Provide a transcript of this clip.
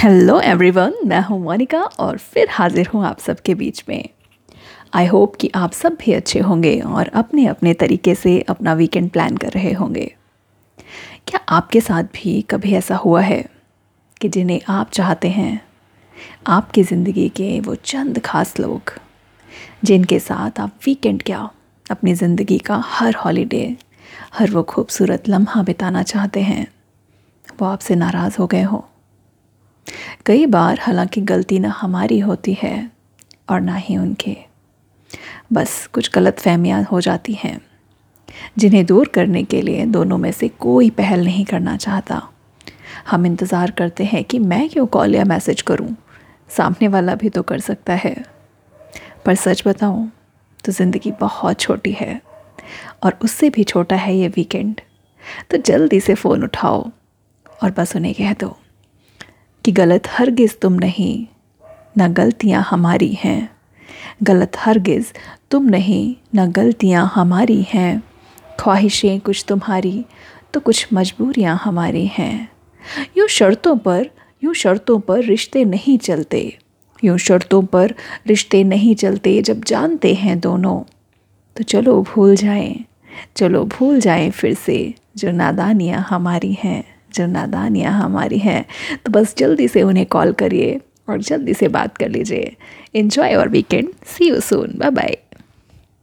Hello everyone मैं हूँ मोनिका और फिर हाजिर हूँ आप सबके बीच में। आई होप कि आप सब भी अच्छे होंगे और अपने अपने तरीके से अपना वीकेंड प्लान कर रहे होंगे। क्या आपके साथ भी कभी ऐसा हुआ है कि जिन्हें आप चाहते हैं? आपकी ज़िंदगी के वो चंद खास लोग, जिनके साथ आप वीकेंड क्या अपनी ज़िंदगी का हर हॉलीडे हर वो खूबसूरत लम्हा बिताना चाहते हैं, वो आपसे नाराज़ हो गए हो। कई बार हालाँकि गलती ना हमारी होती है और ना ही उनके। बस कुछ गलत फहमियाँ हो जाती हैं, जिन्हें दूर करने के लिए दोनों में से कोई पहल नहीं करना चाहता। हम इंतज़ार करते हैं कि मैं क्यों कॉल या मैसेज करूँ। सामने वाला भी तो कर सकता है। पर सच बताऊँ तो ज़िंदगी बहुत छोटी है और उससे भी छोटा है ये वीकेंड। तो जल्दी से फ़ोन उठाओ और बस उन्हें कह दो। कि गलत हरगिज़ तुम नहीं, ना गलतियाँ हमारी हैं। गलत हरगिज़ तुम नहीं, ना गलतियाँ हमारी हैं। ख्वाहिशें कुछ तुम्हारी तो कुछ मजबूरियाँ हमारी हैं। यूँ शर्तों पर, यूँ शर्तों पर रिश्ते नहीं चलते। यूँ शर्तों पर रिश्ते नहीं चलते जब जानते हैं दोनों। तो चलो भूल जाएँ, चलो भूल जाएँ फिर से जो नादानियाँ हमारी हैं। जो नादानियाँ हमारी हैं तो बस जल्दी से उन्हें कॉल करिए और जल्दी से बात कर लीजिए। इन्जॉय और weekend see you soon bye bye